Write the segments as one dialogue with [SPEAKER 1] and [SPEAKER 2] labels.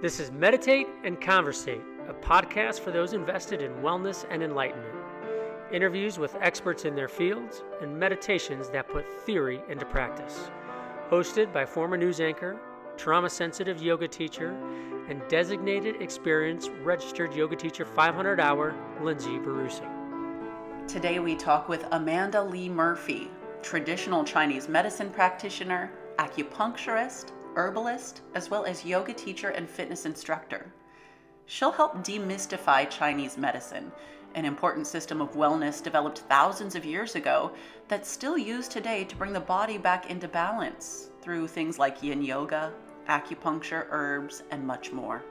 [SPEAKER 1] This is Meditate and Conversate, a podcast for those invested in wellness and enlightenment. Interviews with experts in their fields and meditations that put theory into practice. Hosted by former news anchor, trauma sensitive yoga teacher, and designated experienced registered yoga teacher 500 hour, Lindsay Barusing.
[SPEAKER 2] Today we talk with Amanda Lee Murphy, traditional Chinese medicine practitioner, acupuncturist, herbalist, as well as yoga teacher and fitness instructor. She'll help demystify Chinese medicine, an important system of wellness developed thousands of years ago that's still used today to bring the body back into balance through things like yin yoga, acupuncture, herbs, and much more.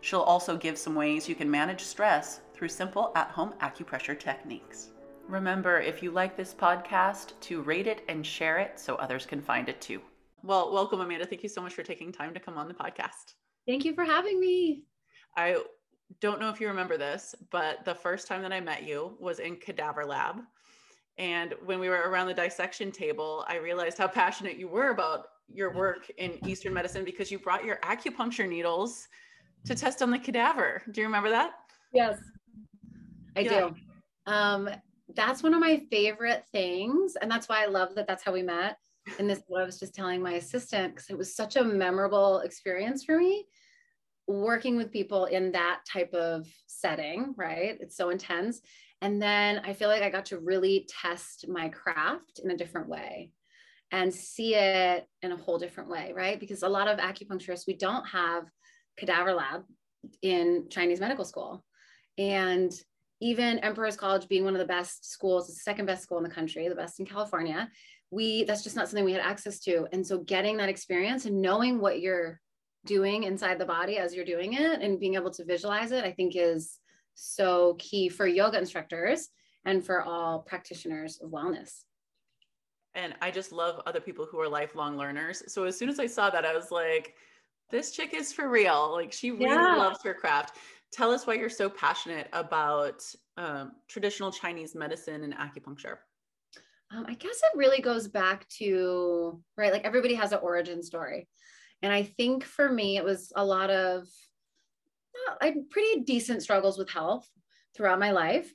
[SPEAKER 2] She'll also give some ways you can manage stress through simple at home acupressure techniques. Remember, if you like this podcast, to rate it and share it so others can find it too. Well, welcome, Amanda. Thank you so much for taking time to come on the podcast.
[SPEAKER 3] Thank you for having me.
[SPEAKER 2] I don't know if you remember this, but the first time that I met you was in Cadaver Lab. And when we were around the dissection table, I realized how passionate you were about your work in Eastern medicine because you brought your acupuncture needles to test on the cadaver. Do you remember that?
[SPEAKER 3] Yes, I yeah. do. Um, that's one of my favorite things. And that's why I love that that's how we met and this is what I was just telling my assistant because it was such a memorable experience for me working with people in that type of setting, right? It's so intense. And then I feel like I got to really test my craft in a different way and see it in a whole different way, right? Because a lot of acupuncturists, we don't have cadaver lab in Chinese medical school. And even Emperor's College being one of the best schools, the second best school in the country, the best in California, we that's just not something we had access to. And so getting that experience and knowing what you're doing inside the body as you're doing it and being able to visualize it i think is so key for yoga instructors and for all practitioners of wellness.
[SPEAKER 2] And i just love other people who are lifelong learners. So as soon as i saw that i was like this chick is for real. Like she really yeah. loves her craft. Tell us why you're so passionate about um, traditional chinese medicine and acupuncture
[SPEAKER 3] um, I guess it really goes back to, right, like everybody has an origin story. And I think for me, it was a lot of I pretty decent struggles with health throughout my life.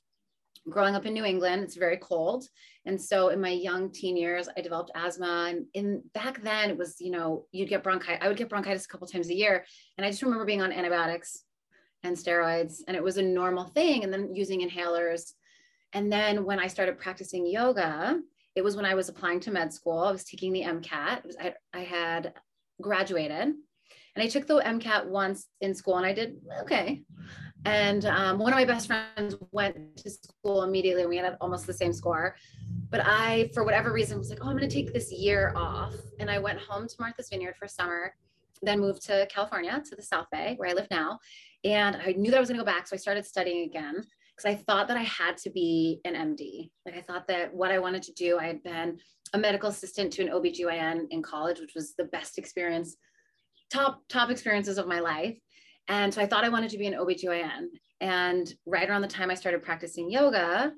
[SPEAKER 3] Growing up in New England, it's very cold. And so in my young teen years, I developed asthma. And in back then it was, you know, you'd get bronchitis. I would get bronchitis a couple times a year. And I just remember being on antibiotics and steroids, and it was a normal thing. And then using inhalers and then when I started practicing yoga, it was when I was applying to med school. I was taking the MCAT. Was, I, I had graduated and I took the MCAT once in school and I did okay. And um, one of my best friends went to school immediately and we had almost the same score. But I, for whatever reason, was like, oh, I'm going to take this year off. And I went home to Martha's Vineyard for summer, then moved to California, to the South Bay, where I live now. And I knew that I was going to go back. So I started studying again because I thought that I had to be an MD. Like I thought that what I wanted to do, I had been a medical assistant to an OBGYN in college, which was the best experience, top, top experiences of my life. And so I thought I wanted to be an OBGYN. And right around the time I started practicing yoga,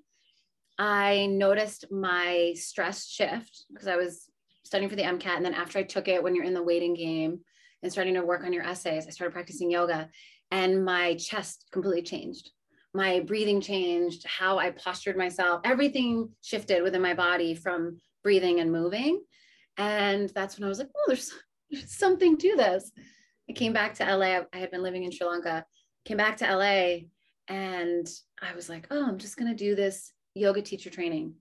[SPEAKER 3] I noticed my stress shift because I was studying for the MCAT. And then after I took it, when you're in the waiting game and starting to work on your essays, I started practicing yoga and my chest completely changed my breathing changed, how I postured myself, everything shifted within my body from breathing and moving. And that's when I was like, oh, there's, there's something to this. I came back to LA. I had been living in Sri Lanka, came back to LA, and I was like, oh, I'm just going to do this yoga teacher training.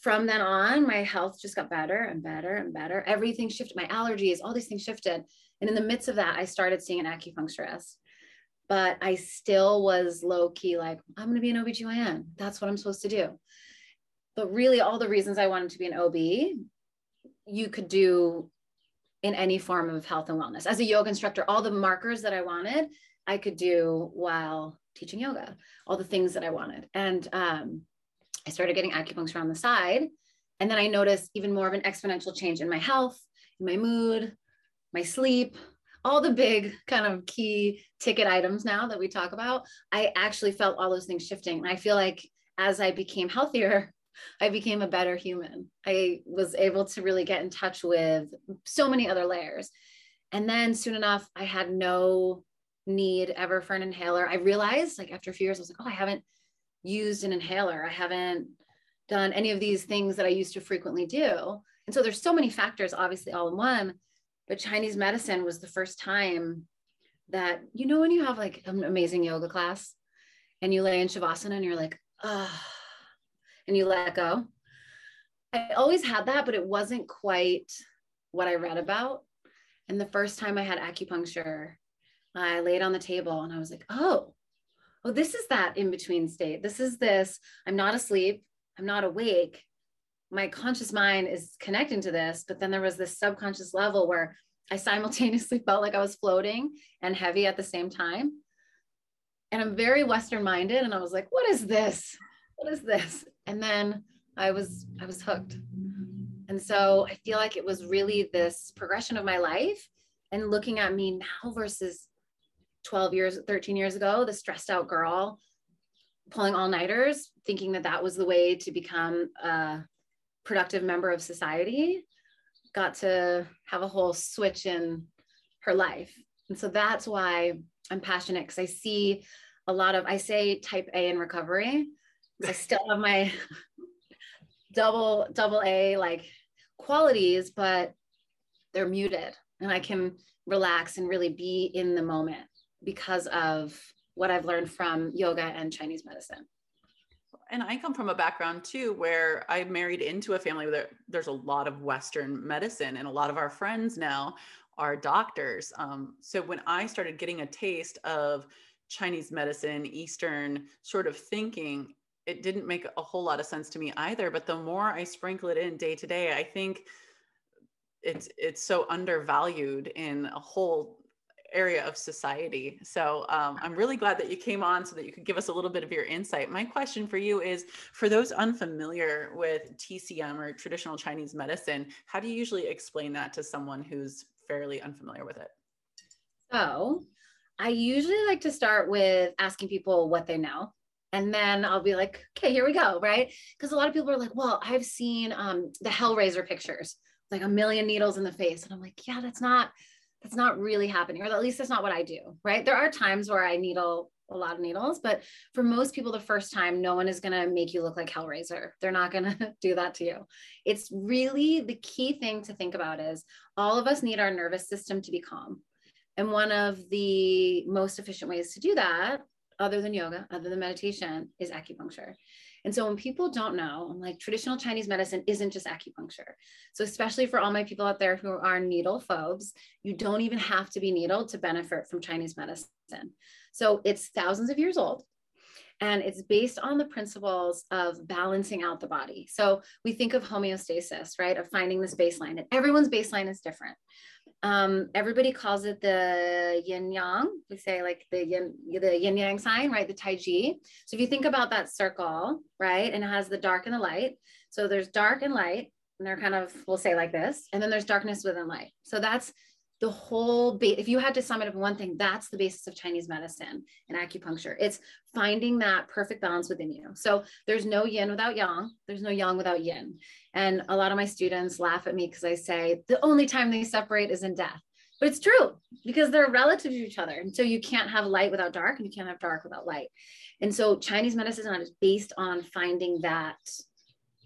[SPEAKER 3] From then on, my health just got better and better and better. Everything shifted, my allergies, all these things shifted. And in the midst of that, I started seeing an acupuncturist but I still was low key like, I'm going to be an OBGYN. That's what I'm supposed to do. But really, all the reasons I wanted to be an OB, you could do in any form of health and wellness. As a yoga instructor, all the markers that I wanted, I could do while teaching yoga, all the things that I wanted. And um, I started getting acupuncture on the side. And then I noticed even more of an exponential change in my health, in my mood, my sleep, all the big kind of key ticket items now that we talk about, I actually felt all those things shifting. And I feel like as I became healthier, I became a better human. I was able to really get in touch with so many other layers. And then soon enough, I had no need ever for an inhaler. I realized like after a few years, I was like, oh, I haven't used an inhaler. I haven't done any of these things that I used to frequently do. And so there's so many factors, obviously, all in one. But Chinese medicine was the first time that, you know, when you have like an amazing yoga class and you lay in Shavasana and you're like, ah, and you let go. I always had that, but it wasn't quite what I read about. And the first time I had acupuncture, I laid on the table and I was like, oh, oh, this is that in between state. This is this. I'm not asleep. I'm not awake. My conscious mind is connecting to this. But then there was this subconscious level where I simultaneously felt like I was floating and heavy at the same time. And I'm very Western minded. And I was like, what is this? What is this? And then I was, I was hooked. And so I feel like it was really this progression of my life and looking at me now versus 12 years, 13 years ago, the stressed out girl pulling all nighters, thinking that that was the way to become a productive member of society, got to have a whole switch in her life. And so that's why I'm passionate because I see a lot of, I say type A in recovery. I still have my double, double A like qualities, but they're muted and I can relax and really be in the moment because of what I've learned from yoga and Chinese medicine.
[SPEAKER 2] And I come from a background too where I married into a family where there's a lot of Western medicine, and a lot of our friends now are doctors. Um, so when I started getting a taste of Chinese medicine, Eastern sort of thinking, it didn't make a whole lot of sense to me either. But the more I sprinkle it in day to day, I think it's it's so undervalued in a whole area of society. So um, I'm really glad that you came on so that you could give us a little bit of your insight. My question for you is for those unfamiliar with TCM or traditional Chinese medicine, how do you usually explain that to someone who's fairly unfamiliar with it?
[SPEAKER 3] So I usually like to start with asking people what they know. And then I'll be like, okay, here we go, right? Because a lot of people are like, well, I've seen um, the Hellraiser pictures, like a million needles in the face. And I'm like, yeah, that's not that's not really happening, or at least that's not what I do, right? There are times where I needle a lot of needles, but for most people, the first time, no one is going to make you look like Hellraiser. They're not going to do that to you. It's really the key thing to think about is all of us need our nervous system to be calm. And one of the most efficient ways to do that, other than yoga, other than meditation, is acupuncture. And so when people don't know, like traditional Chinese medicine isn't just acupuncture. So especially for all my people out there who are needle phobes, you don't even have to be needled to benefit from Chinese medicine. So it's thousands of years old and it's based on the principles of balancing out the body. So we think of homeostasis, right? Of finding this baseline, and everyone's baseline is different. Um, everybody calls it the yin yang. We say like the yin, the yin yang sign, right? The Tai Chi. So if you think about that circle, right, and it has the dark and the light. So there's dark and light, and they're kind of we'll say like this, and then there's darkness within light. So that's the whole base if you had to sum it up in one thing that's the basis of chinese medicine and acupuncture. It's finding that perfect balance within you. So there's no yin without yang. There's no yang without yin. And a lot of my students laugh at me because i say the only time they separate is in death. But it's true because they're relative to each other. And so you can't have light without dark and you can't have dark without light. And so chinese medicine is based on finding that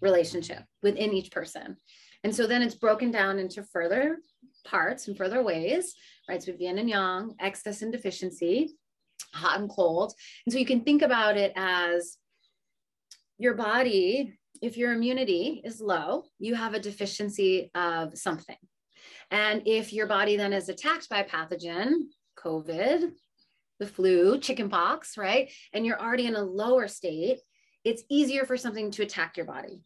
[SPEAKER 3] relationship within each person. And so then it's broken down into further parts in further ways, right? So yin and yang, excess and deficiency, hot and cold. And so you can think about it as your body, if your immunity is low, you have a deficiency of something. And if your body then is attacked by a pathogen, COVID, the flu, chickenpox, right? And you're already in a lower state, it's easier for something to attack your body.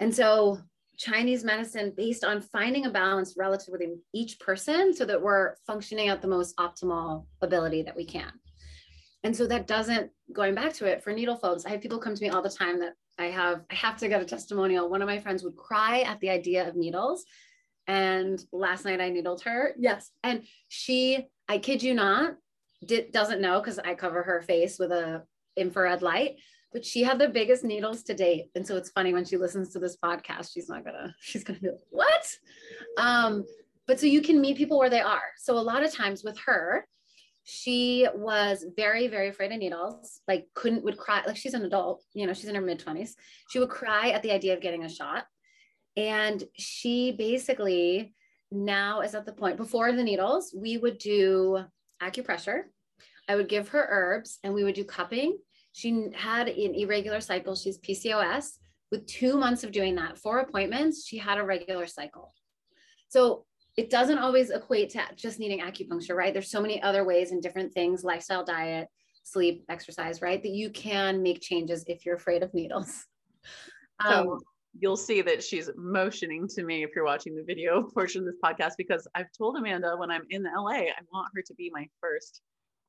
[SPEAKER 3] And so Chinese medicine based on finding a balance relative within each person so that we're functioning at the most optimal ability that we can. And so that doesn't, going back to it for needle phobes, I have people come to me all the time that I have, I have to get a testimonial. One of my friends would cry at the idea of needles. And last night I needled her. Yes. And she, I kid you not, did, doesn't know because I cover her face with a infrared light but she had the biggest needles to date. And so it's funny when she listens to this podcast, she's not gonna, she's gonna be like, what? Um, but so you can meet people where they are. So a lot of times with her, she was very, very afraid of needles, like couldn't, would cry. Like she's an adult, you know, she's in her mid 20s. She would cry at the idea of getting a shot. And she basically now is at the point before the needles, we would do acupressure. I would give her herbs and we would do cupping. She had an irregular cycle. She's PCOS. With two months of doing that, four appointments, she had a regular cycle. So it doesn't always equate to just needing acupuncture, right? There's so many other ways and different things, lifestyle, diet, sleep, exercise, right? That you can make changes if you're afraid of needles.
[SPEAKER 2] Um, so you'll see that she's motioning to me if you're watching the video portion of this podcast because I've told Amanda when I'm in LA, I want her to be my first.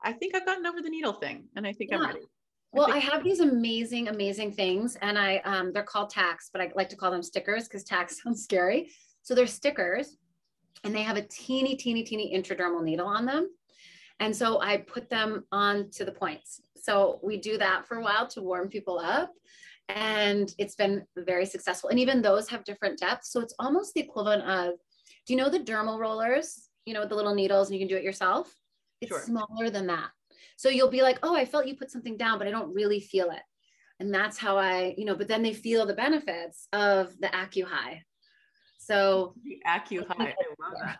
[SPEAKER 2] I think I've gotten over the needle thing and I think yeah. I'm ready.
[SPEAKER 3] Well, I have these amazing, amazing things, and I um, they're called tacks, but I like to call them stickers because tacks sounds scary. So they're stickers, and they have a teeny, teeny, teeny intradermal needle on them. And so I put them on to the points. So we do that for a while to warm people up and it's been very successful. And even those have different depths. So it's almost the equivalent of do you know the dermal rollers, you know, with the little needles and you can do it yourself? It's sure. smaller than that. So you'll be like, oh, I felt you put something down, but I don't really feel it. And that's how I, you know, but then they feel the benefits of the AccuHigh. So
[SPEAKER 2] the AccuHigh, I love that.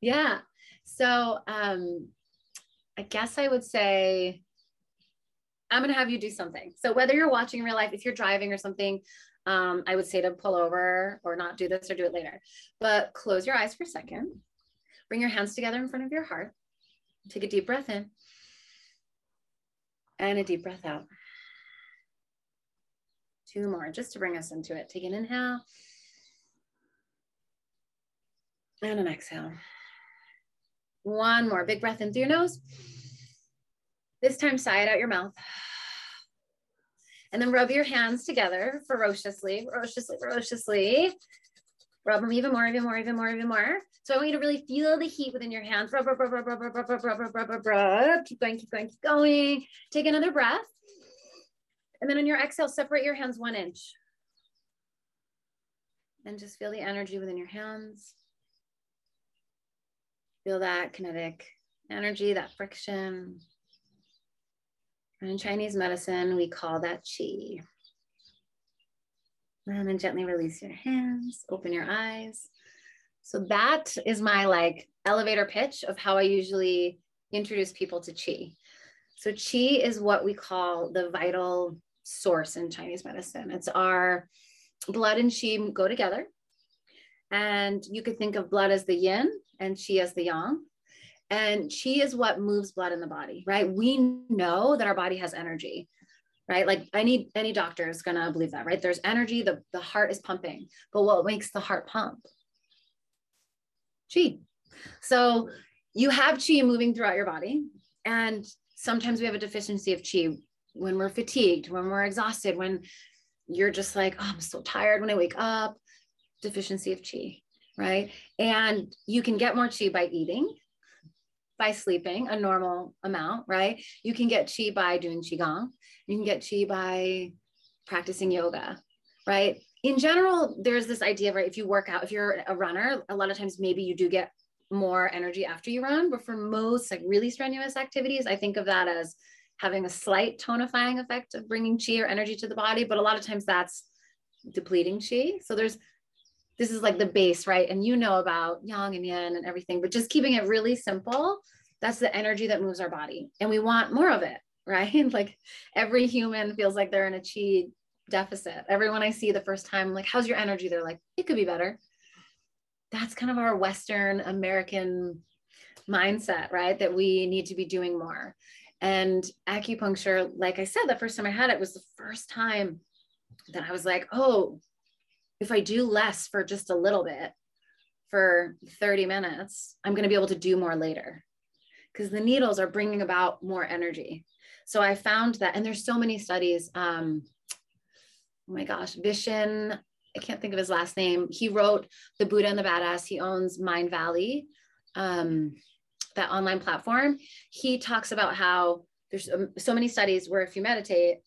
[SPEAKER 3] Yeah. So um, I guess I would say I'm going to have you do something. So whether you're watching in real life, if you're driving or something, um, I would say to pull over or not do this or do it later. But close your eyes for a second. Bring your hands together in front of your heart. Take a deep breath in and a deep breath out. Two more just to bring us into it. Take an inhale and an exhale. One more big breath in through your nose. This time, sigh it out your mouth. And then rub your hands together ferociously, ferociously, ferociously. Rub them even more, even more, even more, even more. So I want you to really feel the heat within your hands. Rub, rub, rub, rub, rub, rub, rub, rub, rub, rub, rub, rub. Keep going, keep going, keep going. Take another breath. And then on your exhale, separate your hands one inch. And just feel the energy within your hands. Feel that kinetic energy, that friction. And in Chinese medicine, we call that qi. And then gently release your hands, open your eyes. So that is my like elevator pitch of how I usually introduce people to qi. So qi is what we call the vital source in Chinese medicine. It's our blood and qi go together. And you could think of blood as the yin and qi as the yang. And qi is what moves blood in the body, right? We know that our body has energy, right? Like any any doctor is gonna believe that, right? There's energy, the, the heart is pumping. But what makes the heart pump? Qi. So you have qi moving throughout your body. And sometimes we have a deficiency of qi when we're fatigued, when we're exhausted, when you're just like, oh, I'm so tired when I wake up, deficiency of qi, right? And you can get more qi by eating by sleeping a normal amount, right? You can get chi by doing qigong. You can get chi by practicing yoga, right? In general, there's this idea, right? If you work out, if you're a runner, a lot of times maybe you do get more energy after you run. But for most like really strenuous activities, I think of that as having a slight tonifying effect of bringing chi or energy to the body. But a lot of times that's depleting chi. So there's this is like the base, right? And you know about yang and yin and everything, but just keeping it really simple. That's the energy that moves our body. And we want more of it, right? like every human feels like they're in a chi deficit. Everyone I see the first time, like, how's your energy? They're like, it could be better. That's kind of our Western American mindset, right? That we need to be doing more. And acupuncture, like I said, the first time I had it was the first time that I was like, oh, if I do less for just a little bit for 30 minutes, I'm going to be able to do more later because the needles are bringing about more energy. So I found that, and there's so many studies. Um, oh my gosh, Vishen, I can't think of his last name. He wrote The Buddha and the Badass. He owns Mindvalley, um, that online platform. He talks about how there's um, so many studies where if you meditate,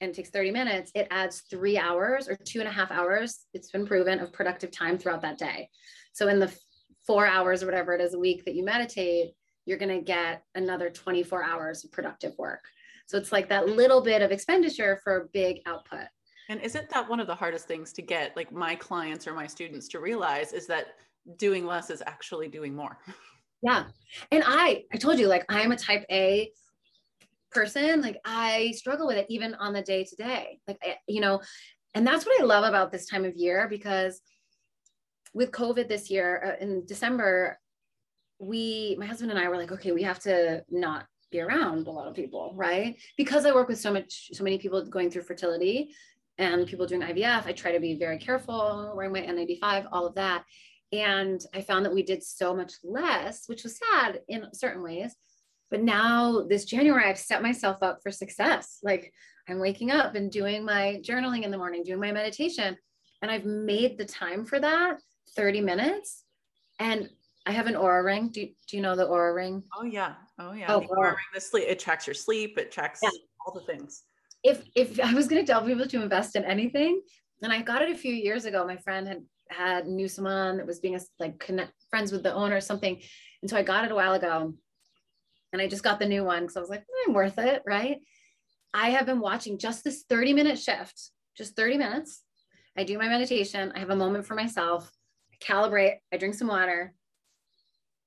[SPEAKER 3] and it takes 30 minutes, it adds three hours or two and a half hours, it's been proven, of productive time throughout that day. So in the four hours or whatever it is a week that you meditate, you're going to get another 24 hours of productive work. So it's like that little bit of expenditure for a big output.
[SPEAKER 2] And isn't that one of the hardest things to get like my clients or my students to realize is that doing less is actually doing more?
[SPEAKER 3] Yeah. And I I told you like I'm a type A person, like I struggle with it even on the day to day. Like I, you know, and that's what I love about this time of year because with COVID this year uh, in December, we, my husband and I were like, okay, we have to not be around a lot of people, right? Because I work with so much, so many people going through fertility and people doing IVF. I try to be very careful, wearing my N95, all of that. And I found that we did so much less, which was sad in certain ways. But now this January, I've set myself up for success. Like I'm waking up and doing my journaling in the morning, doing my meditation. And I've made the time for that 30 minutes. And I have an Oura ring. Do, do you know the Oura ring?
[SPEAKER 2] Oh yeah. Oh yeah. Oh, the Oura ring, the sleep, it tracks your sleep, it tracks yeah. all the things.
[SPEAKER 3] If if I was gonna tell people to invest in anything, and I got it a few years ago, my friend had had knew someone that was being a, like connect friends with the owner or something. And so I got it a while ago. And I just got the new one because I was like, eh, I'm worth it, right? I have been watching just this 30 minute shift, just 30 minutes. I do my meditation. I have a moment for myself. I calibrate. I drink some water.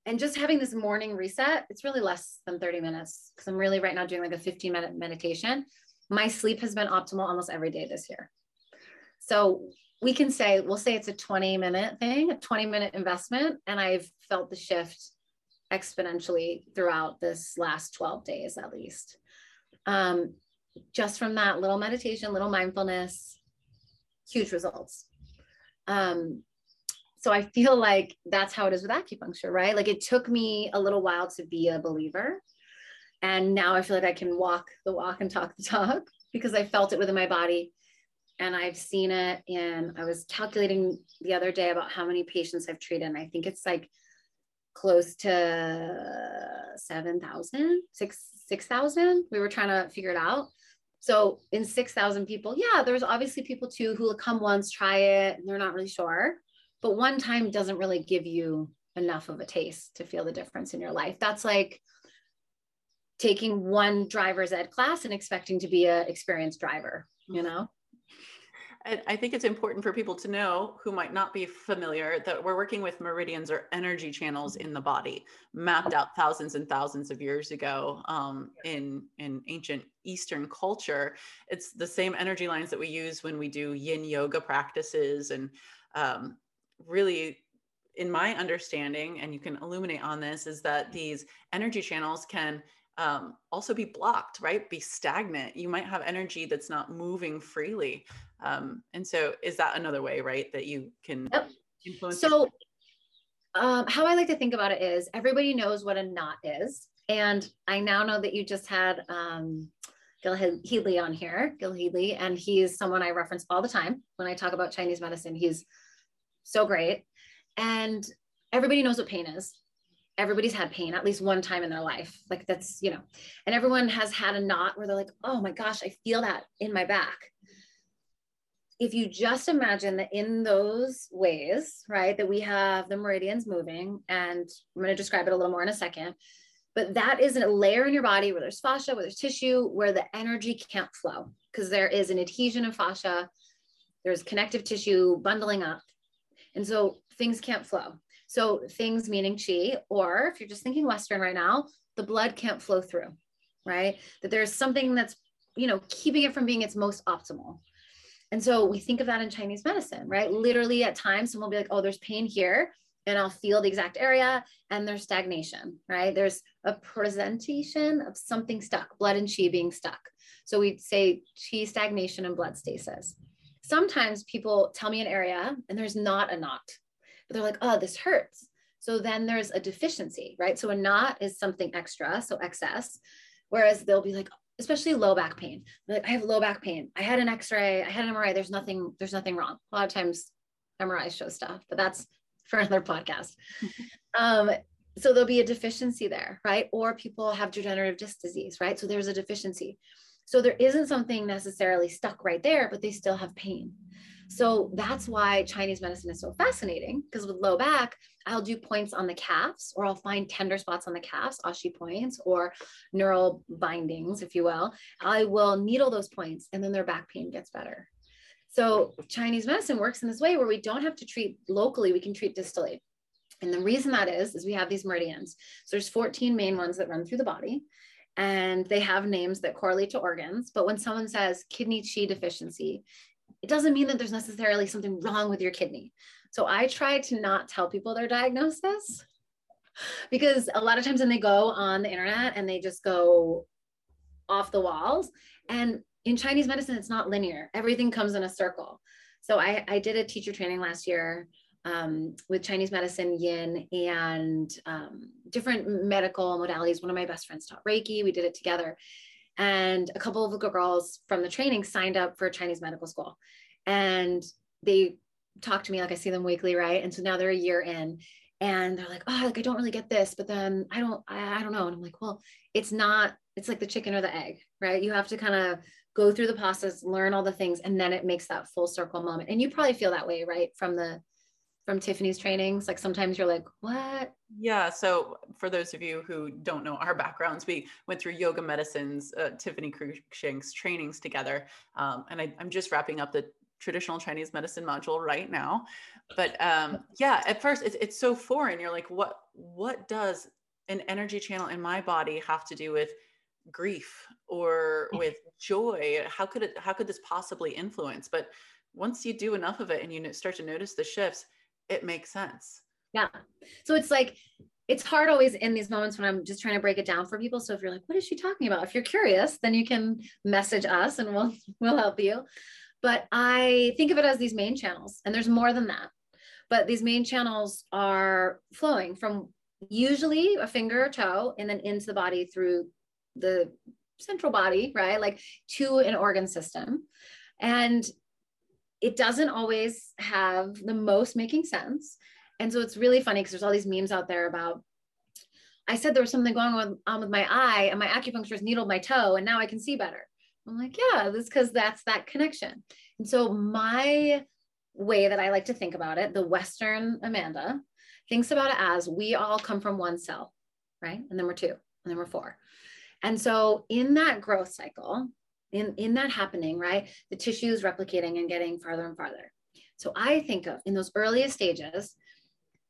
[SPEAKER 3] And just having this morning reset, it's really less than 30 minutes because I'm really right now doing like a 15 minute meditation. My sleep has been optimal almost every day this year. So we can say, we'll say it's a 20 minute thing, a 20 minute investment. And I've felt the shift exponentially throughout this last 12 days at least. Um, just from that little meditation, little mindfulness, huge results. Um, so I feel like that's how it is with acupuncture, right? Like it took me a little while to be a believer. And now I feel like I can walk the walk and talk the talk because I felt it within my body. And I've seen it in, I was calculating the other day about how many patients I've treated. And I think it's like close to 7,000, 6,000. we were trying to figure it out. So in 6,000 people, yeah, there's obviously people too who will come once, try it, and they're not really sure. But one time doesn't really give you enough of a taste to feel the difference in your life. That's like taking one driver's ed class and expecting to be an experienced driver, you know?
[SPEAKER 2] I think it's important for people to know who might not be familiar that we're working with meridians or energy channels in the body, mapped out thousands and thousands of years ago um, in in ancient Eastern culture. It's the same energy lines that we use when we do Yin yoga practices, and um, really, in my understanding, and you can illuminate on this, is that these energy channels can um, also be blocked, right? Be stagnant. You might have energy that's not moving freely. Um, and so, is that another way, right, that you can yep.
[SPEAKER 3] influence? So, um, how I like to think about it is everybody knows what a knot is. And I now know that you just had um, Gil Hedley on here, Gil Hedley, and he's someone I reference all the time when I talk about Chinese medicine. He's so great. And everybody knows what pain is everybody's had pain at least one time in their life. Like that's, you know, and everyone has had a knot where they're like, oh my gosh, I feel that in my back. If you just imagine that in those ways, right, that we have the meridians moving, and I'm going to describe it a little more in a second, but that is a layer in your body where there's fascia, where there's tissue, where the energy can't flow because there is an adhesion of fascia, there's connective tissue bundling up. And so things can't flow. So things meaning chi, or if you're just thinking Western right now, the blood can't flow through, right? That there's something that's, you know, keeping it from being its most optimal. And so we think of that in Chinese medicine, right? Literally at times someone will be like, oh, there's pain here. And I'll feel the exact area and there's stagnation, right? There's a presentation of something stuck, blood and chi being stuck. So we'd say chi stagnation and blood stasis. Sometimes people tell me an area and there's not a knot, but they're like, oh, this hurts. So then there's a deficiency, right? So a knot is something extra, so excess. Whereas they'll be like, especially low back pain. Like I have low back pain. I had an X-ray. I had an MRI. There's nothing. There's nothing wrong. A lot of times, MRIs show stuff, but that's for another podcast. um, so there'll be a deficiency there, right? Or people have degenerative disc disease, right? So there's a deficiency. So there isn't something necessarily stuck right there, but they still have pain. So that's why Chinese medicine is so fascinating because with low back, I'll do points on the calves or I'll find tender spots on the calves, ashi points or neural bindings, if you will. I will needle those points and then their back pain gets better. So Chinese medicine works in this way where we don't have to treat locally, we can treat distally. And the reason that is, is we have these meridians. So there's 14 main ones that run through the body and they have names that correlate to organs. But when someone says kidney qi deficiency, it doesn't mean that there's necessarily something wrong with your kidney. So I try to not tell people their diagnosis because a lot of times when they go on the internet and they just go off the walls. And in Chinese medicine, it's not linear, everything comes in a circle. So I, I did a teacher training last year um, with Chinese medicine, yin, and um, different medical modalities. One of my best friends taught Reiki. We did it together. And a couple of the girls from the training signed up for Chinese medical school. And they talk to me like I see them weekly, right? And so now they're a year in and they're like, oh, like I don't really get this, but then I don't, I, I don't know. And I'm like, well, it's not, it's like the chicken or the egg, right? You have to kind of go through the process, learn all the things, and then it makes that full circle moment. And you probably feel that way, right? From the from Tiffany's trainings? Like sometimes you're like, what?
[SPEAKER 2] Yeah. So for those of you who don't know our backgrounds, we went through yoga medicines, uh, Tiffany Cruikshank's trainings together. Um, and I, I'm just wrapping up the traditional Chinese medicine module right now. But um, yeah, at first it's, it's so foreign. You're like, what, what does an energy channel in my body have to do with grief or with joy? How could it, how could this possibly influence? But once you do enough of it and you start to notice the shifts, it makes sense.
[SPEAKER 3] Yeah. So it's like, it's hard always in these moments when I'm just trying to break it down for people. So if you're like, what is she talking about? If you're curious, then you can message us and we'll we'll help you. But I think of it as these main channels, and there's more than that. But these main channels are flowing from usually a finger or toe and then into the body through the central body, right? Like to an organ system. And it doesn't always have the most making sense. And so it's really funny because there's all these memes out there about I said there was something going on, with my eye and my acupuncturist needled my toe and now I can see better. I'm like, yeah, that's because that's that connection. And so my way that I like to think about it, the Western Amanda thinks about it as we all come from one cell, right? And then we're two, and then we're four. And so in that growth cycle, in, in that happening, right? The tissue is replicating and getting farther and farther. So I think of in those earliest stages,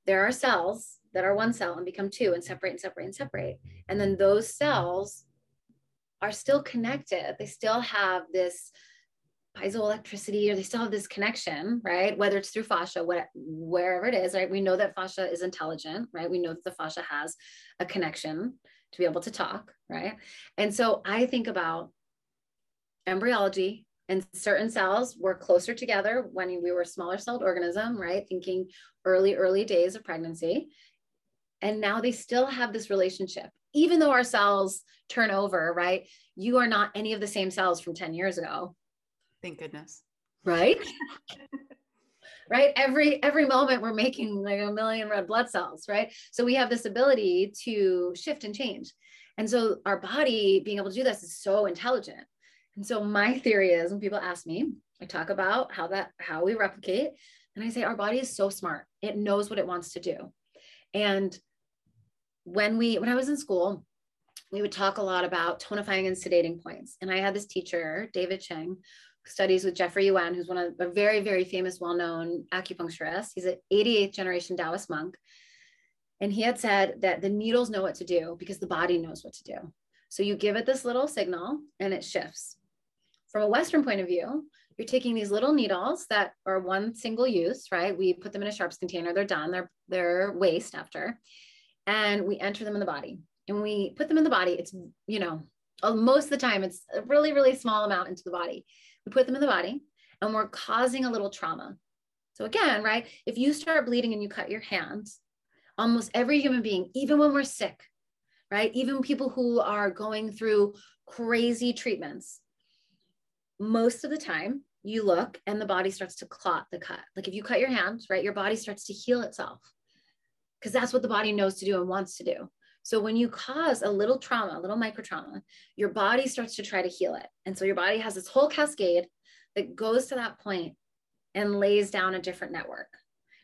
[SPEAKER 3] there are cells that are one cell and become two and separate and separate and separate. And then those cells are still connected. They still have this piezoelectricity or they still have this connection, right? Whether it's through fascia, what, wherever it is, right? We know that fascia is intelligent, right? We know that the fascia has a connection to be able to talk, right? And so I think about embryology and certain cells were closer together when we were a smaller celled organism, right? Thinking early, early days of pregnancy. And now they still have this relationship, even though our cells turn over, right? You are not any of the same cells from 10 years ago.
[SPEAKER 2] Thank goodness.
[SPEAKER 3] Right? right every every moment we're making like a million red blood cells right so we have this ability to shift and change and so our body being able to do this is so intelligent and so my theory is when people ask me, I talk about how that how we replicate and I say our body is so smart. It knows what it wants to do. And when we when I was in school, we would talk a lot about tonifying and sedating points. And I had this teacher, David Cheng, who studies with Jeffrey Yuen, who's one of a very, very famous, well-known acupuncturist. He's an 88th generation Taoist monk. And he had said that the needles know what to do because the body knows what to do. So you give it this little signal and it shifts. From a Western point of view, you're taking these little needles that are one single use, right? We put them in a sharps container, they're done, they're, they're waste after, and we enter them in the body. And we put them in the body, it's, you know, uh, most of the time it's a really, really small amount into the body. We put them in the body and we're causing a little trauma. So again, right, if you start bleeding and you cut your hand, almost every human being, even when we're sick, right, even people who are going through crazy treatments, most of the time you look and the body starts to clot the cut. Like if you cut your hand, right, your body starts to heal itself because that's what the body knows to do and wants to do. So when you cause a little trauma, a little micro trauma, your body starts to try to heal it. And so your body has this whole cascade that goes to that point and lays down a different network,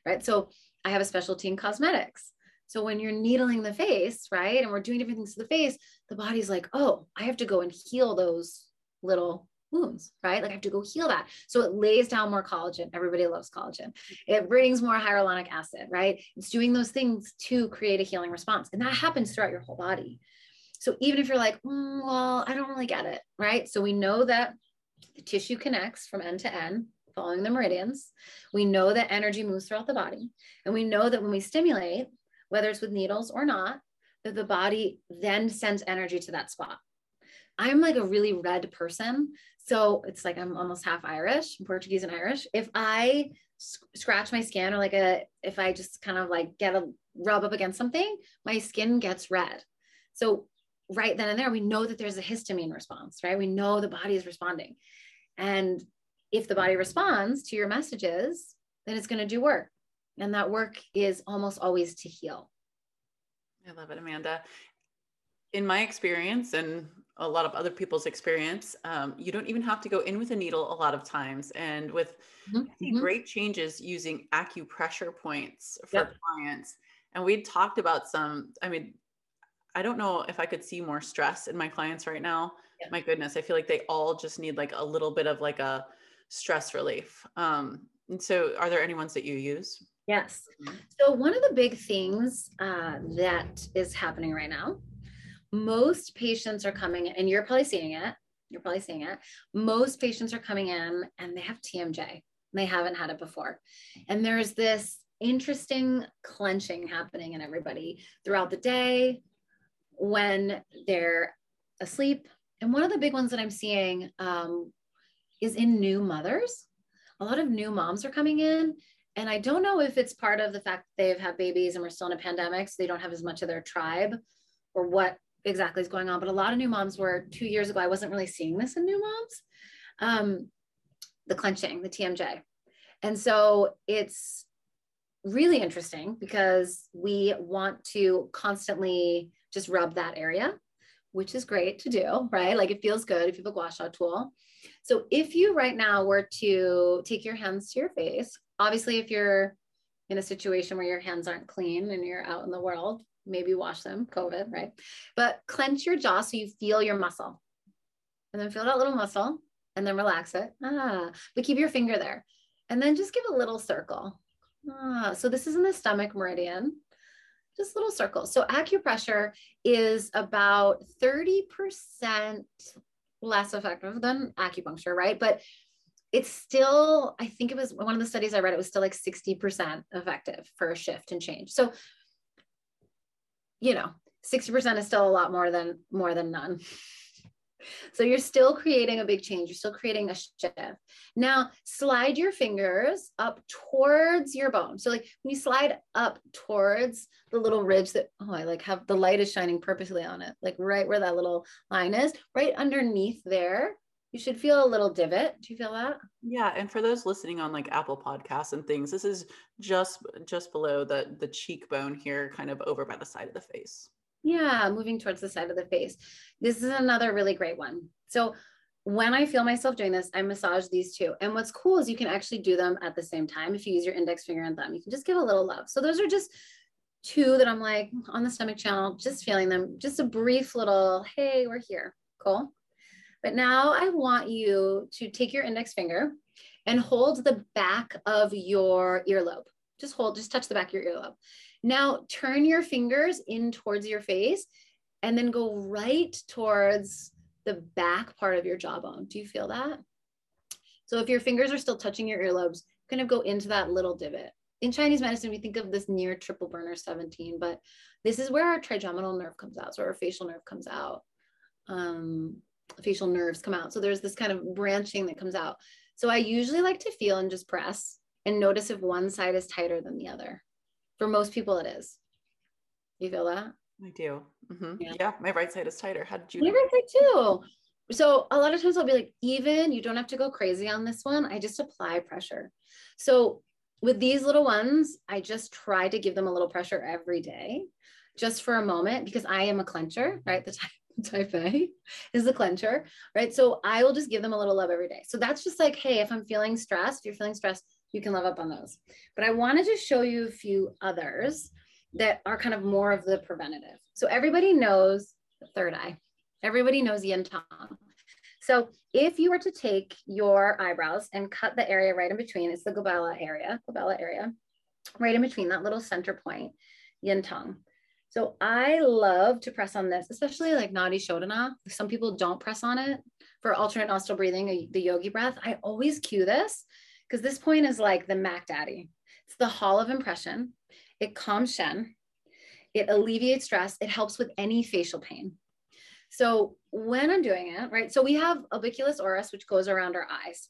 [SPEAKER 3] right? So I have a specialty in cosmetics. So when you're needling the face, right, and we're doing different things to the face, the body's like, oh, I have to go and heal those little wounds, right? Like I have to go heal that. So it lays down more collagen. Everybody loves collagen. It brings more hyaluronic acid, right? It's doing those things to create a healing response. And that happens throughout your whole body. So even if you're like, mm, well, I don't really get it, right? So we know that the tissue connects from end to end following the meridians. We know that energy moves throughout the body. And we know that when we stimulate, whether it's with needles or not, that the body then sends energy to that spot. I'm like a really red person. So it's like I'm almost half Irish, Portuguese and Irish. If I scratch my skin or like a, if I just kind of like get a rub up against something, my skin gets red. So right then and there, we know that there's a histamine response, right? We know the body is responding. And if the body responds to your messages, then it's going to do work. And that work is almost always to heal.
[SPEAKER 2] I love it, Amanda. In my experience, and a lot of other people's experience, um, you don't even have to go in with a needle a lot of times. And with mm-hmm. great changes using acupressure points for yep. clients. And we talked about some, I mean, I don't know if I could see more stress in my clients right now. Yep. My goodness, I feel like they all just need like a little bit of like a stress relief. Um, and so, are there any ones that you use?
[SPEAKER 3] Yes. Mm-hmm. So, one of the big things uh, that is happening right now, most patients are coming, and you're probably seeing it. You're probably seeing it. Most patients are coming in and they have TMJ. They haven't had it before. And there's this interesting clenching happening in everybody throughout the day when they're asleep. And one of the big ones that I'm seeing um, is in new mothers. A lot of new moms are coming in. And I don't know if it's part of the fact that they've had babies and we're still in a pandemic, so they don't have as much of their tribe or what exactly is going on. But a lot of new moms were two years ago, I wasn't really seeing this in new moms. Um, the clenching, the TMJ. And so it's really interesting because we want to constantly just rub that area, which is great to do, right? Like it feels good if you have a gua sha tool. So if you right now were to take your hands to your face, obviously if you're in a situation where your hands aren't clean and you're out in the world, maybe wash them, COVID, right? But clench your jaw so you feel your muscle. And then feel that little muscle and then relax it. Ah, but keep your finger there. And then just give a little circle. Ah, so this is in the stomach meridian. Just little circles. So acupressure is about 30% less effective than acupuncture, right? But it's still, I think it was one of the studies I read, it was still like 60% effective for a shift and change. So, you know, 60% is still a lot more than more than none. So you're still creating a big change. You're still creating a shift. Now slide your fingers up towards your bone. So like when you slide up towards the little ridge that, oh, I like have the light is shining purposely on it, like right where that little line is, right underneath there. You should feel a little divot. Do you feel that?
[SPEAKER 2] Yeah, and for those listening on like Apple Podcasts and things, this is just just below the the cheekbone here, kind of over by the side of the face.
[SPEAKER 3] Yeah, moving towards the side of the face. This is another really great one. So when I feel myself doing this, I massage these two. And what's cool is you can actually do them at the same time. If you use your index finger and thumb, you can just give a little love. So those are just two that I'm like on the stomach channel, just feeling them, just a brief little, hey, we're here. Cool. But now I want you to take your index finger and hold the back of your earlobe. Just hold, just touch the back of your earlobe. Now turn your fingers in towards your face and then go right towards the back part of your jawbone. Do you feel that? So if your fingers are still touching your earlobes, kind of go into that little divot. In Chinese medicine, we think of this near triple burner 17, but this is where our trigeminal nerve comes out. So our facial nerve comes out. Um, facial nerves come out. So there's this kind of branching that comes out. So I usually like to feel and just press and notice if one side is tighter than the other. For most people, it is. You feel that?
[SPEAKER 2] I do. Mm-hmm. Yeah. yeah. my right side is tighter. How did you?
[SPEAKER 3] My right side too. So a lot of times I'll be like, even you don't have to go crazy on this one. I just apply pressure. So with these little ones, I just try to give them a little pressure every day, just for a moment, because I am a clencher, right? The type, A is the clencher, right? So I will just give them a little love every day. So that's just like, hey, if I'm feeling stressed, if you're feeling stressed, you can love up on those. But I wanted to show you a few others that are kind of more of the preventative. So everybody knows the third eye. Everybody knows yin tang. So if you were to take your eyebrows and cut the area right in between, it's the glabella area, glabella area, right in between that little center point, yin tang. So I love to press on this, especially like Nadi Shodhana. Some people don't press on it for alternate nostril breathing, the yogi breath. I always cue this because this point is like the Mac Daddy. It's the hall of impression. It calms Shen. It alleviates stress. It helps with any facial pain. So when I'm doing it, right? So we have orbicularis oris, which goes around our eyes.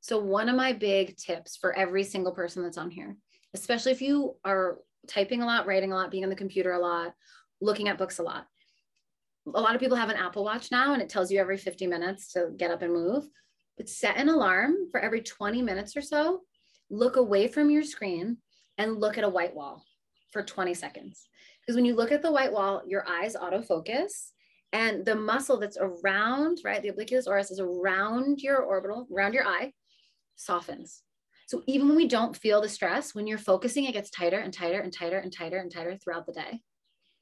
[SPEAKER 3] So one of my big tips for every single person that's on here, especially if you are typing a lot, writing a lot, being on the computer a lot, looking at books a lot. A lot of people have an Apple Watch now and it tells you every 50 minutes to get up and move. But set an alarm for every 20 minutes or so. Look away from your screen and look at a white wall for 20 seconds. Because when you look at the white wall, your eyes autofocus and the muscle that's around, right, the orbicularis oris is around your orbital, around your eye, softens. So even when we don't feel the stress, when you're focusing, it gets tighter and tighter and tighter and tighter and tighter throughout the day,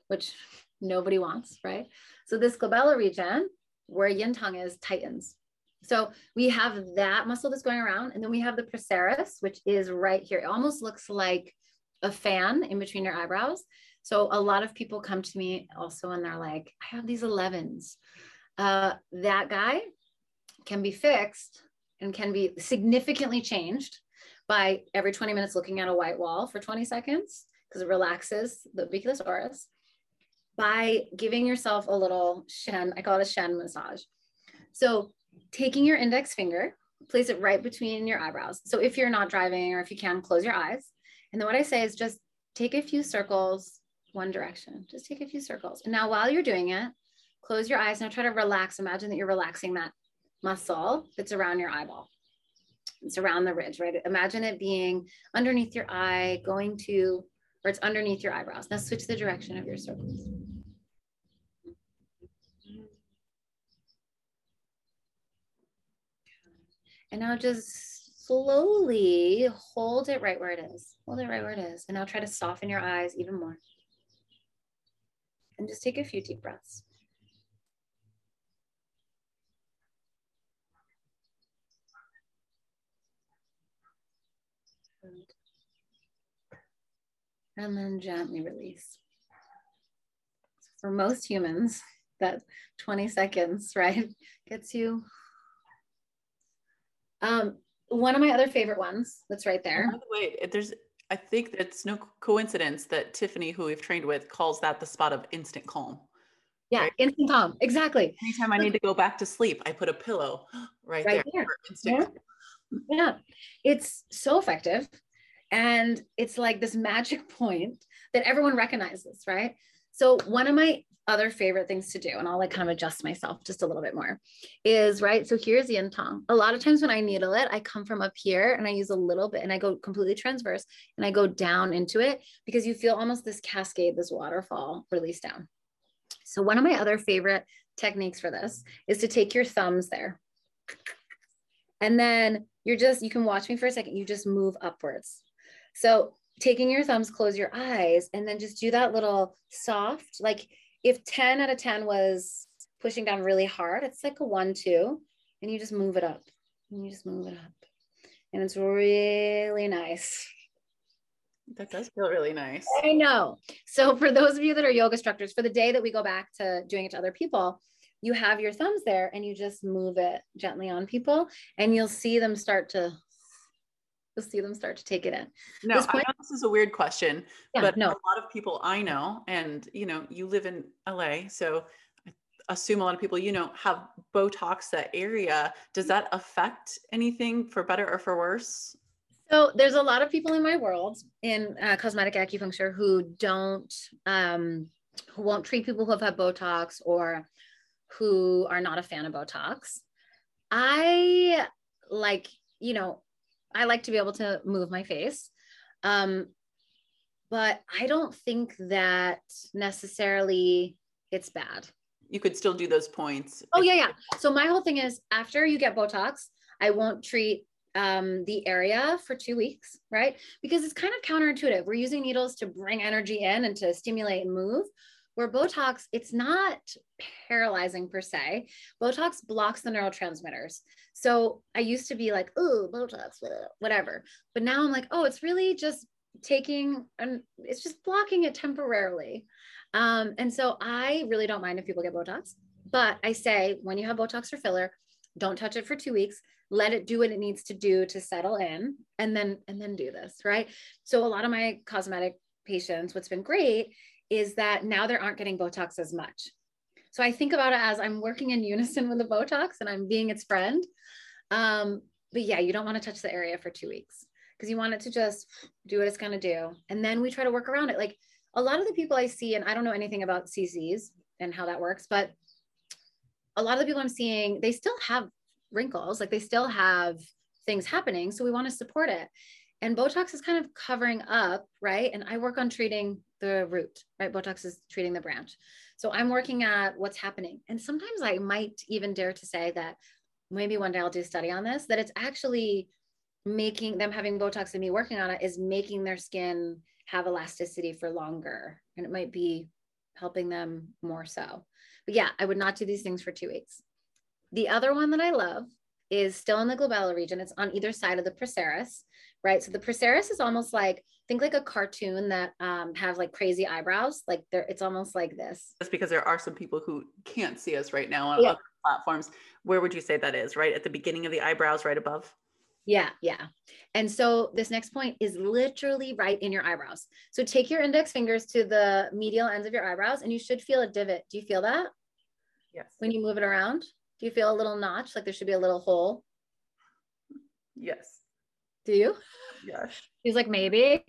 [SPEAKER 3] which nobody wants, right? So this glabella region where yin tang is tightens. So we have that muscle that's going around, and then we have the procerus, which is right here. It almost looks like a fan in between your eyebrows. So a lot of people come to me also and they're like, I have these 11s. Uh, that guy can be fixed and can be significantly changed by every 20 minutes looking at a white wall for 20 seconds because it relaxes the orbicularis oris by giving yourself a little shen, I call it a shen massage. So taking your index finger, place it right between your eyebrows. So if you're not driving or if you can, close your eyes. And then what I say is just take a few circles one direction. Just take a few circles. And now while you're doing it, close your eyes. Now try to relax. Imagine that you're relaxing that muscle that's around your eyeball. It's around the ridge, right? Imagine it being underneath your eye, going to, or it's underneath your eyebrows. Now switch the direction of your circles. And now just slowly hold it right where it is. Hold it right where it is. And now try to soften your eyes even more and just take a few deep breaths. And then gently release. For most humans, that 20 seconds, right, gets you. Um, one of my other favorite ones that's right there.
[SPEAKER 2] By the way, there's I think it's no coincidence that Tiffany, who we've trained with, calls that the spot of instant calm.
[SPEAKER 3] Yeah, right? instant calm. Exactly.
[SPEAKER 2] Anytime I need to go back to sleep, I put a pillow right, right there. there.
[SPEAKER 3] yeah. yeah, it's so effective. And it's like this magic point that everyone recognizes, right? So, one of my other favorite things to do, and I'll like kind of adjust myself just a little bit more, is right. So here's yin tang. A lot of times when I needle it, I come from up here and I use a little bit and I go completely transverse and I go down into it because you feel almost this cascade, this waterfall release down. So one of my other favorite techniques for this is to take your thumbs there. And then you're just, you can watch me for a second. You just move upwards. So taking your thumbs, close your eyes, and then just do that little soft, like if 10 out of 10 was pushing down really hard, it's like a one, two, and you just move it up. And you just move it up. And it's really nice.
[SPEAKER 2] That does feel really nice.
[SPEAKER 3] I know. So, for those of you that are yoga instructors, for the day that we go back to doing it to other people, you have your thumbs there and you just move it gently on people, and you'll see them start to you'll see them start to take it in.
[SPEAKER 2] No, this point, I know this is a weird question,
[SPEAKER 3] yeah,
[SPEAKER 2] but
[SPEAKER 3] no.
[SPEAKER 2] a lot of people I know, and you know, you live in LA, so I assume a lot of people you know have Botox that area. Does that affect anything for better or for worse?
[SPEAKER 3] So there's a lot of people in my world in uh, cosmetic acupuncture who don't, um, who won't treat people who have had Botox or who are not a fan of Botox. I like, you know, I like to be able to move my face. Um, but I don't think that necessarily it's bad.
[SPEAKER 2] You could still do those points.
[SPEAKER 3] Oh, yeah, yeah. So my whole thing is after you get Botox, I won't treat um, the area for two weeks, right? Because it's kind of counterintuitive. We're using needles to bring energy in and to stimulate and move. Where Botox, it's not paralyzing per se. Botox blocks the neurotransmitters. So I used to be like, oh, Botox, whatever. But now I'm like, oh, it's really just taking and it's just blocking it temporarily. Um, and so I really don't mind if people get Botox, but I say when you have Botox or filler, don't touch it for two weeks. Let it do what it needs to do to settle in, and then and then do this right. So a lot of my cosmetic patients, what's been great is that now they aren't getting Botox as much. So I think about it as I'm working in unison with the Botox and I'm being its friend. Um, but yeah, you don't want to touch the area for two weeks because you want it to just do what it's going to do. And then we try to work around it. Like a lot of the people I see, and I don't know anything about CCs and how that works, but a lot of the people I'm seeing, they still have wrinkles, like they still have things happening. So we want to support it. And Botox is kind of covering up, right? And I work on treating the root, right? Botox is treating the branch. So I'm working at what's happening. And sometimes I might even dare to say that maybe one day I'll do a study on this, that it's actually making them having Botox and me working on it is making their skin have elasticity for longer. And it might be helping them more so. But yeah, I would not do these things for two weeks. The other one that I love is still in the glabella region. It's on either side of the procerus, right? So the procerus is almost like think like a cartoon that um, have like crazy eyebrows. Like there, it's almost like this.
[SPEAKER 2] Just because there are some people who can't see us right now on yeah. other platforms. Where would you say that is? Right at the beginning of the eyebrows, right above.
[SPEAKER 3] Yeah, yeah. And so this next point is literally right in your eyebrows. So take your index fingers to the medial ends of your eyebrows and you should feel a divot. Do you feel that?
[SPEAKER 2] Yes.
[SPEAKER 3] When you move it around? Do you feel a little notch? Like there should be a little hole?
[SPEAKER 2] Yes.
[SPEAKER 3] Do you?
[SPEAKER 2] Yes.
[SPEAKER 3] He's like, maybe.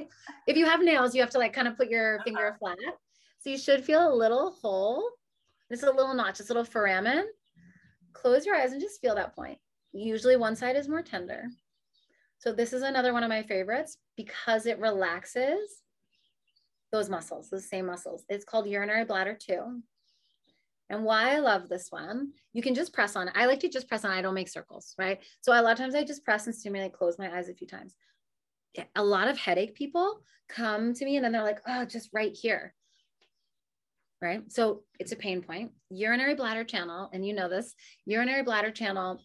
[SPEAKER 3] If you have nails, you have to like kind of put your finger uh-huh. flat. So you should feel a little hole. It's a little notch, it's a little foramen. Close your eyes and just feel that point. Usually one side is more tender. So this is another one of my favorites because it relaxes those muscles, the same muscles. It's called urinary bladder 2. And why I love this one, you can just press on. I like to just press on, I don't make circles, right? So a lot of times I just press and stimulate, close my eyes a few times. A lot of headache people come to me and then they're like, oh, just right here. Right. So it's a pain point. Urinary bladder channel, and you know this, urinary bladder channel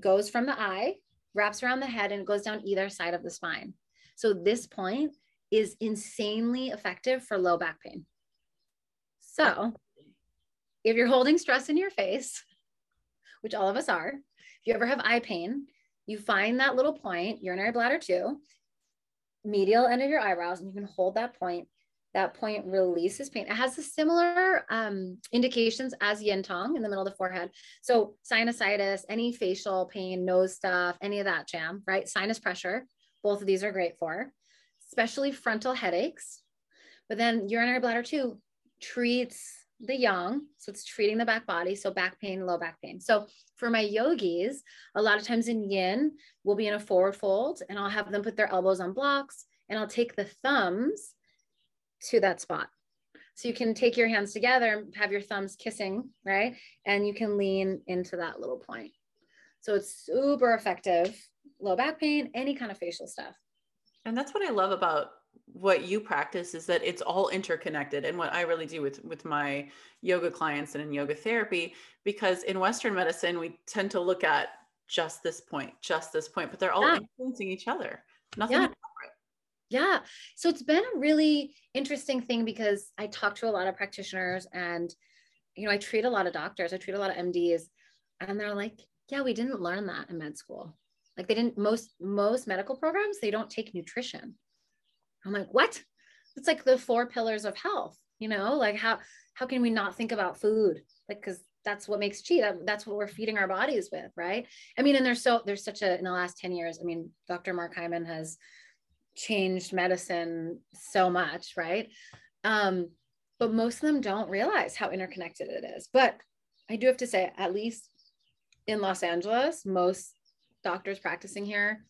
[SPEAKER 3] goes from the eye wraps around the head and goes down either side of the spine. So this point is insanely effective for low back pain. So if you're holding stress in your face, which all of us are, if you ever have eye pain, you find that little point, urinary bladder 2, medial end of your eyebrows, and you can hold that point that point releases pain. It has the similar um, indications as yin tang in the middle of the forehead. So sinusitis, any facial pain, nose stuff, any of that jam, right? Sinus pressure, both of these are great for, especially frontal headaches. But then urinary bladder 2 treats the yang, so it's treating the back body, so back pain, low back pain. So for my yogis, a lot of times in yin, we'll be in a forward fold and I'll have them put their elbows on blocks and I'll take the thumbs to that spot. So you can take your hands together, and have your thumbs kissing, right? And you can lean into that little point. So it's super effective. Low back pain, any kind of facial stuff.
[SPEAKER 2] And that's what I love about what you practice is that it's all interconnected and what i really do with with my yoga clients and in yoga therapy because in western medicine we tend to look at just this point just this point but they're all yeah. influencing each other nothing
[SPEAKER 3] yeah. Yeah. So it's been a really interesting thing because I talk to a lot of practitioners and, you know, I treat a lot of doctors, I treat a lot of MDs, and they're like, yeah, we didn't learn that in med school. Like they didn't, most, most medical programs, they don't take nutrition. I'm like, what? It's like the four pillars of health, you know, like how, how can we not think about food? Like, cause that's what makes chi. That, that's what we're feeding our bodies with. Right. I mean, and there's so, there's such a, in the last 10 years, I mean, Dr. Mark Hyman has, changed medicine so much, right? Um, but most of them don't realize how interconnected it is. But I do have to say, at least in Los Angeles, most doctors practicing here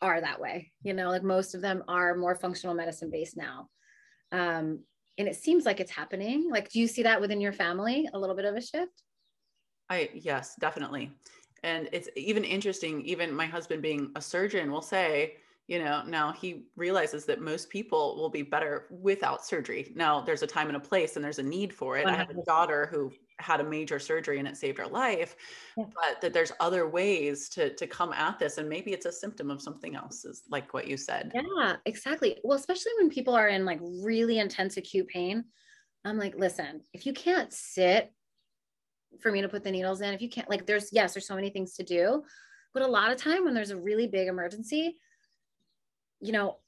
[SPEAKER 3] are that way. You know, like most of them are more functional medicine based now. Um, and it seems like it's happening. Like, do you see that within your family? A little bit of a shift?
[SPEAKER 2] I, yes, definitely. And it's even interesting, even my husband being a surgeon will say, you know, now he realizes that most people will be better without surgery. Now there's a time and a place and there's a need for it. 100%. I have a daughter who had a major surgery and it saved her life, yeah. but that there's other ways to to come at this and maybe it's a symptom of something else is like what you said.
[SPEAKER 3] Yeah, exactly. Well, especially when people are in like really intense acute pain. I'm like, listen, if you can't sit for me to put the needles in, if you can't like there's yes, there's so many things to do, but a lot of time when there's a really big emergency, you know,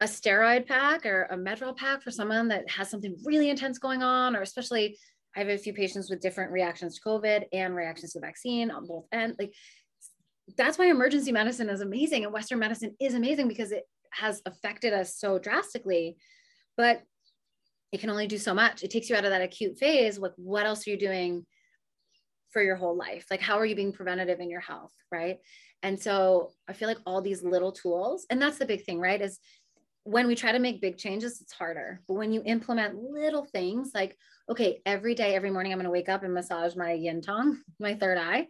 [SPEAKER 3] a steroid pack or a Medrol pack for someone that has something really intense going on, or especially I have a few patients with different reactions to COVID and reactions to the vaccine on both ends. Like that's why emergency medicine is amazing and Western medicine is amazing because it has affected us so drastically. But it can only do so much. It takes you out of that acute phase. Like, what else are you doing for your whole life? Like, how are you being preventative in your health? Right. And so I feel like all these little tools, and that's the big thing, right? Is when we try to make big changes, it's harder. But when you implement little things like, okay, every day, every morning, I'm going to wake up and massage my yin tang, my third eye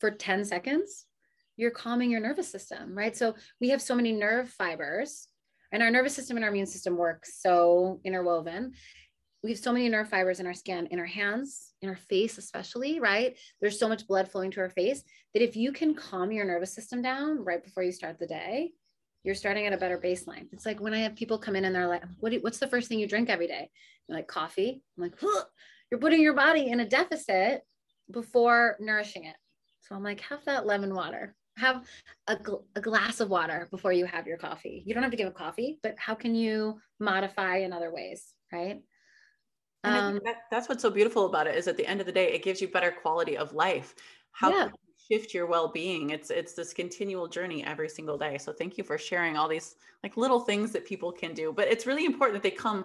[SPEAKER 3] for 10 seconds, you're calming your nervous system, right? So we have so many nerve fibers, and our nervous system and our immune system work so interwoven. We have so many nerve fibers in our skin, in our hands, in our face, especially, right? There's so much blood flowing to our face that if you can calm your nervous system down right before you start the day, you're starting at a better baseline. It's like when I have people come in and they're like, what do, what's the first thing you drink every day? They're like coffee. I'm like, you're putting your body in a deficit before nourishing it. So I'm like, have that lemon water. Have a, gl- a glass of water before you have your coffee. You don't have to give a coffee, but how can you modify in other ways, right?
[SPEAKER 2] Um, that, that's what's so beautiful about it is at the end of the day, it gives you better quality of life. How yeah. shift your well-being? It's it's this continual journey every single day. So thank you for sharing all these like little things that people can do but it's really important that they come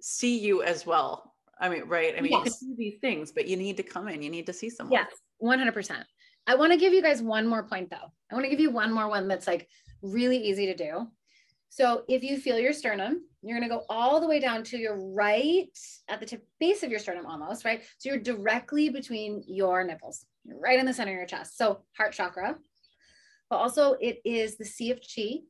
[SPEAKER 2] see you as well. I mean right? I mean yes. you can do these things but you need to come in. You need to see someone.
[SPEAKER 3] Yes 100% i want to give you guys one more point though. I want to give you one more one that's like really easy to do. So if you feel your sternum you're going to go all the way down to your right at the tip base of your sternum almost right so you're directly between your nipples right in the center of your chest. So heart chakra, but also it is the sea of chi.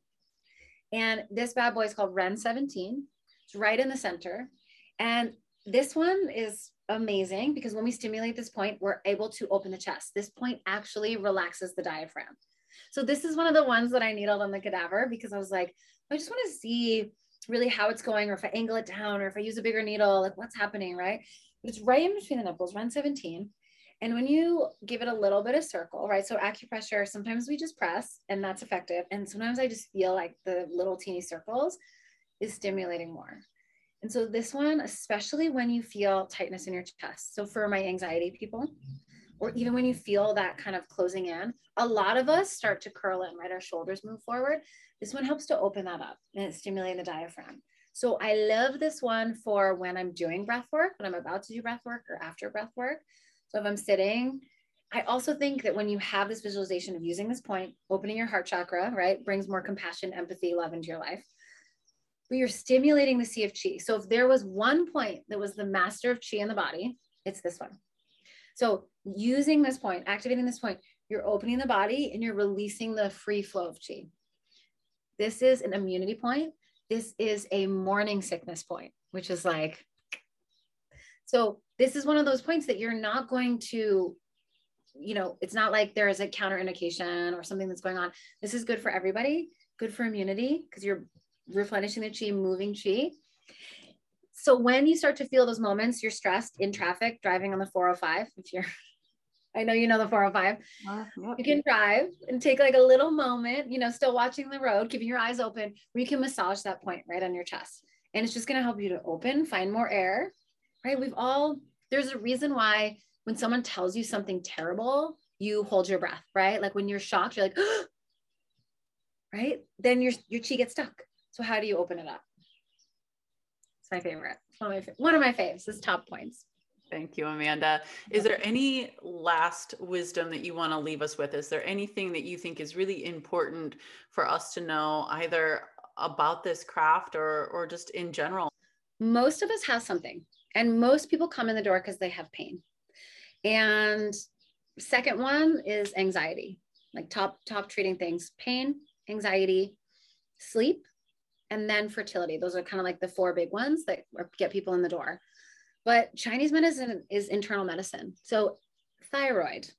[SPEAKER 3] And this bad boy is called Ren 17. It's right in the center. And this one is amazing because when we stimulate this point, we're able to open the chest. This point actually relaxes the diaphragm. So this is one of the ones that I needled on the cadaver because I was like, I just want to see really how it's going, or if I angle it down, or if I use a bigger needle, like what's happening, right? But it's right in between the nipples, Ren 17. And when you give it a little bit of circle, right? So acupressure, sometimes we just press and that's effective. And sometimes I just feel like the little teeny circles is stimulating more. And so this one, especially when you feel tightness in your chest. So for my anxiety people, or even when you feel that kind of closing in, a lot of us start to curl in, right? Our shoulders move forward. This one helps to open that up and it's stimulating the diaphragm. So I love this one for when I'm doing breath work, when I'm about to do breath work or after breath work. So if I'm sitting, I also think that when you have this visualization of using this point, opening your heart chakra, right, brings more compassion, empathy, love into your life. But you're stimulating the sea of chi. So if there was one point that was the master of chi in the body, it's this one. So using this point, activating this point, you're opening the body and you're releasing the free flow of chi. This is an immunity point. This is a morning sickness point, which is like, so this is one of those points that you're not going to you know it's not like there is a counterindication or something that's going on this is good for everybody good for immunity because you're replenishing the chi moving chi so when you start to feel those moments you're stressed in traffic driving on the 405 if you're I know you know the 405. Uh, yep. You can drive and take like a little moment, you know, still watching the road, keeping your eyes open, where you can massage that point right on your chest. And it's just going to help you to open, find more air, right? We've all there's a reason why when someone tells you something terrible, you hold your breath, right? Like when you're shocked, you're like, right? Then your your chi gets stuck. So how do you open it up? It's my favorite. one of my one of my faves. Is top points.
[SPEAKER 2] Thank you, Amanda. Is there any last wisdom that you want to leave us with? Is there anything that you think is really important for us to know, either about this craft or or just in general?
[SPEAKER 3] Most of us have something and most people come in the door because they have pain. And second one is anxiety, like top top treating things: pain, anxiety, sleep, and then fertility. Those are kind of like the four big ones that get people in the door. But Chinese medicine is internal medicine. So thyroid,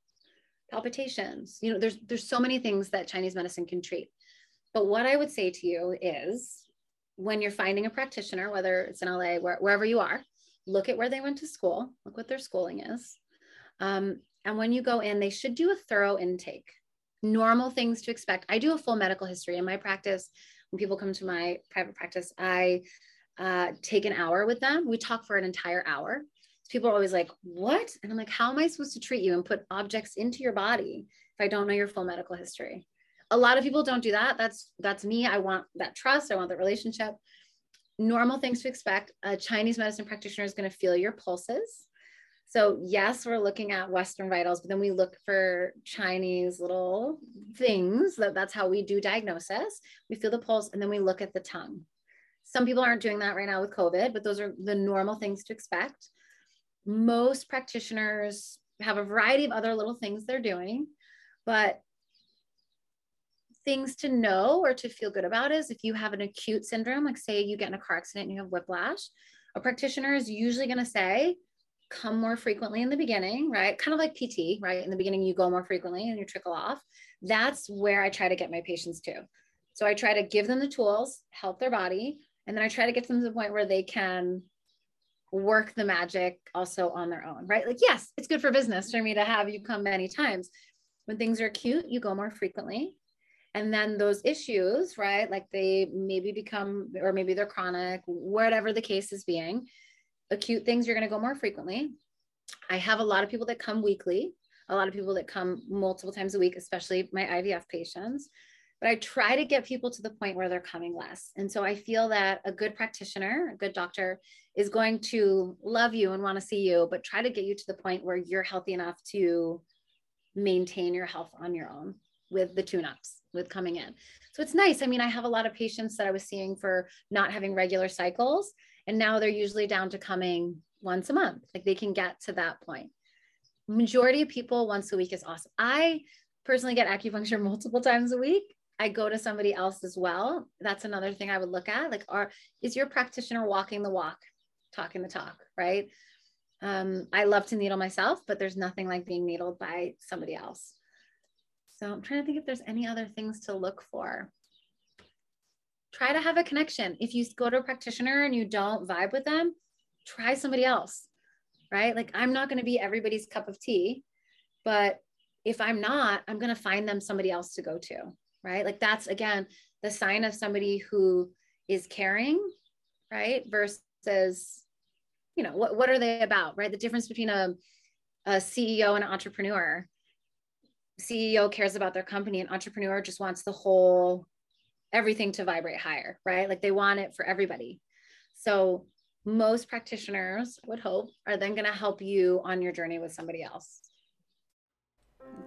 [SPEAKER 3] palpitations, you know, there's there's so many things that Chinese medicine can treat. But what I would say to you is when you're finding a practitioner, whether it's in LA, where, wherever you are, look at where they went to school, look what their schooling is. Um, and when you go in, they should do a thorough intake, normal things to expect. I do a full medical history in my practice. When people come to my private practice, I uh, take an hour with them. We talk for an entire hour. People are always like, What? And I'm like, How am I supposed to treat you and put objects into your body if I don't know your full medical history? A lot of people don't do that. That's that's me. I want that trust. I want that relationship. Normal things to expect. A Chinese medicine practitioner is going to feel your pulses. So yes, we're looking at Western vitals, but then we look for Chinese little things. That that's how we do diagnosis. We feel the pulse, and then we look at the tongue. Some people aren't doing that right now with COVID, but those are the normal things to expect. Most practitioners have a variety of other little things they're doing, but things to know or to feel good about is if you have an acute syndrome, like say you get in a car accident and you have whiplash, a practitioner is usually going to say, come more frequently in the beginning, right? Kind of like PT, right? In the beginning, you go more frequently and you trickle off. That's where I try to get my patients to. So I try to give them the tools, help their body, and then I try to get them to the point where they can work the magic also on their own, right? Like, yes, it's good for business for me to have you come many times. When things are acute, you go more frequently. And then those issues, right? Like they maybe become, or maybe they're chronic, whatever the case is being, acute things, you're going to go more frequently. I have a lot of people that come weekly, a lot of people that come multiple times a week, especially my IVF patients. But I try to get people to the point where they're coming less. And so I feel that a good practitioner, a good doctor, is going to love you and want to see you, but try to get you to the point where you're healthy enough to maintain your health on your own with the tune ups, with coming in. So it's nice. I mean, I have a lot of patients that I was seeing for not having regular cycles and now they're usually down to coming once a month. Like they can get to that point. Majority of people once a week is awesome. I personally get acupuncture multiple times a week. I go to somebody else as well. That's another thing I would look at. Like, are is your practitioner walking the walk, talking the talk, right? Um, I love to needle myself, but there's nothing like being needled by somebody else. So I'm trying to think if there's any other things to look for try to have a connection. If you go to a practitioner and you don't vibe with them, try somebody else, right? Like I'm not going to be everybody's cup of tea, but if I'm not, I'm going to find them somebody else to go to, right? Like that's again the sign of somebody who is caring, right? Versus, you know, what, what are they about, right? The difference between a, a CEO and an entrepreneur. CEO cares about their company, and entrepreneur just wants the whole everything to vibrate higher, right? Like they want it for everybody. So most practitioners would hope are then going to help you on your journey with somebody else.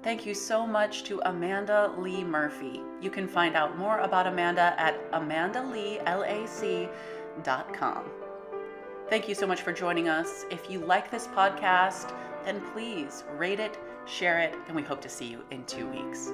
[SPEAKER 2] Thank you so much to Amanda Lee Murphy. You can find out more about Amanda at amandaleelac.com. Thank you so much for joining us. If you like this podcast, then please rate it, share it, and we hope to see you in two weeks.